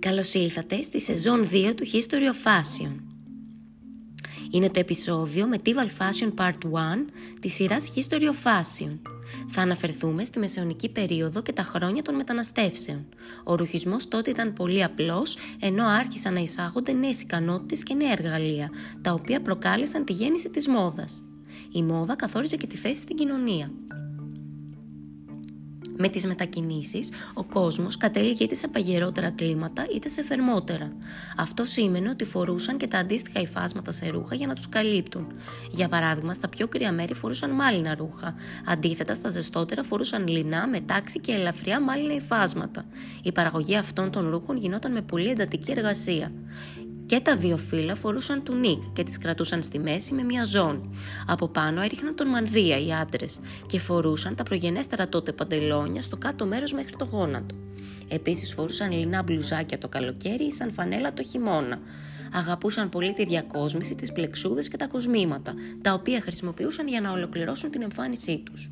Καλώς ήλθατε στη σεζόν 2 του History of Fashion. Είναι το επεισόδιο με Tival Fashion Part 1 της σειράς History of Fashion. Θα αναφερθούμε στη μεσαιωνική περίοδο και τα χρόνια των μεταναστεύσεων. Ο ρουχισμός τότε ήταν πολύ απλός, ενώ άρχισαν να εισάγονται νέες ικανότητες και νέα εργαλεία, τα οποία προκάλεσαν τη γέννηση της μόδας. Η μόδα καθόριζε και τη θέση στην κοινωνία. Με τις μετακινήσεις, ο κόσμος κατέληγε είτε σε παγερότερα κλίματα είτε σε θερμότερα. Αυτό σήμαινε ότι φορούσαν και τα αντίστοιχα υφάσματα σε ρούχα για να τους καλύπτουν. Για παράδειγμα, στα πιο κρύα μέρη φορούσαν μάλινα ρούχα. Αντίθετα, στα ζεστότερα φορούσαν λινά, μετάξι και ελαφριά μάλινα υφάσματα. Η παραγωγή αυτών των ρούχων γινόταν με πολύ εντατική εργασία. Και τα δύο φύλλα φορούσαν του Νίκ και τις κρατούσαν στη μέση με μια ζώνη. Από πάνω έριχναν τον μανδύα οι άντρες και φορούσαν τα προγενέστερα τότε παντελόνια στο κάτω μέρος μέχρι το γόνατο. Επίσης φορούσαν λινά μπλουζάκια το καλοκαίρι ή σαν φανέλα το χειμώνα. Αγαπούσαν πολύ τη διακόσμηση, τις πλεξούδες και τα κοσμήματα, τα οποία χρησιμοποιούσαν για να ολοκληρώσουν την εμφάνισή τους.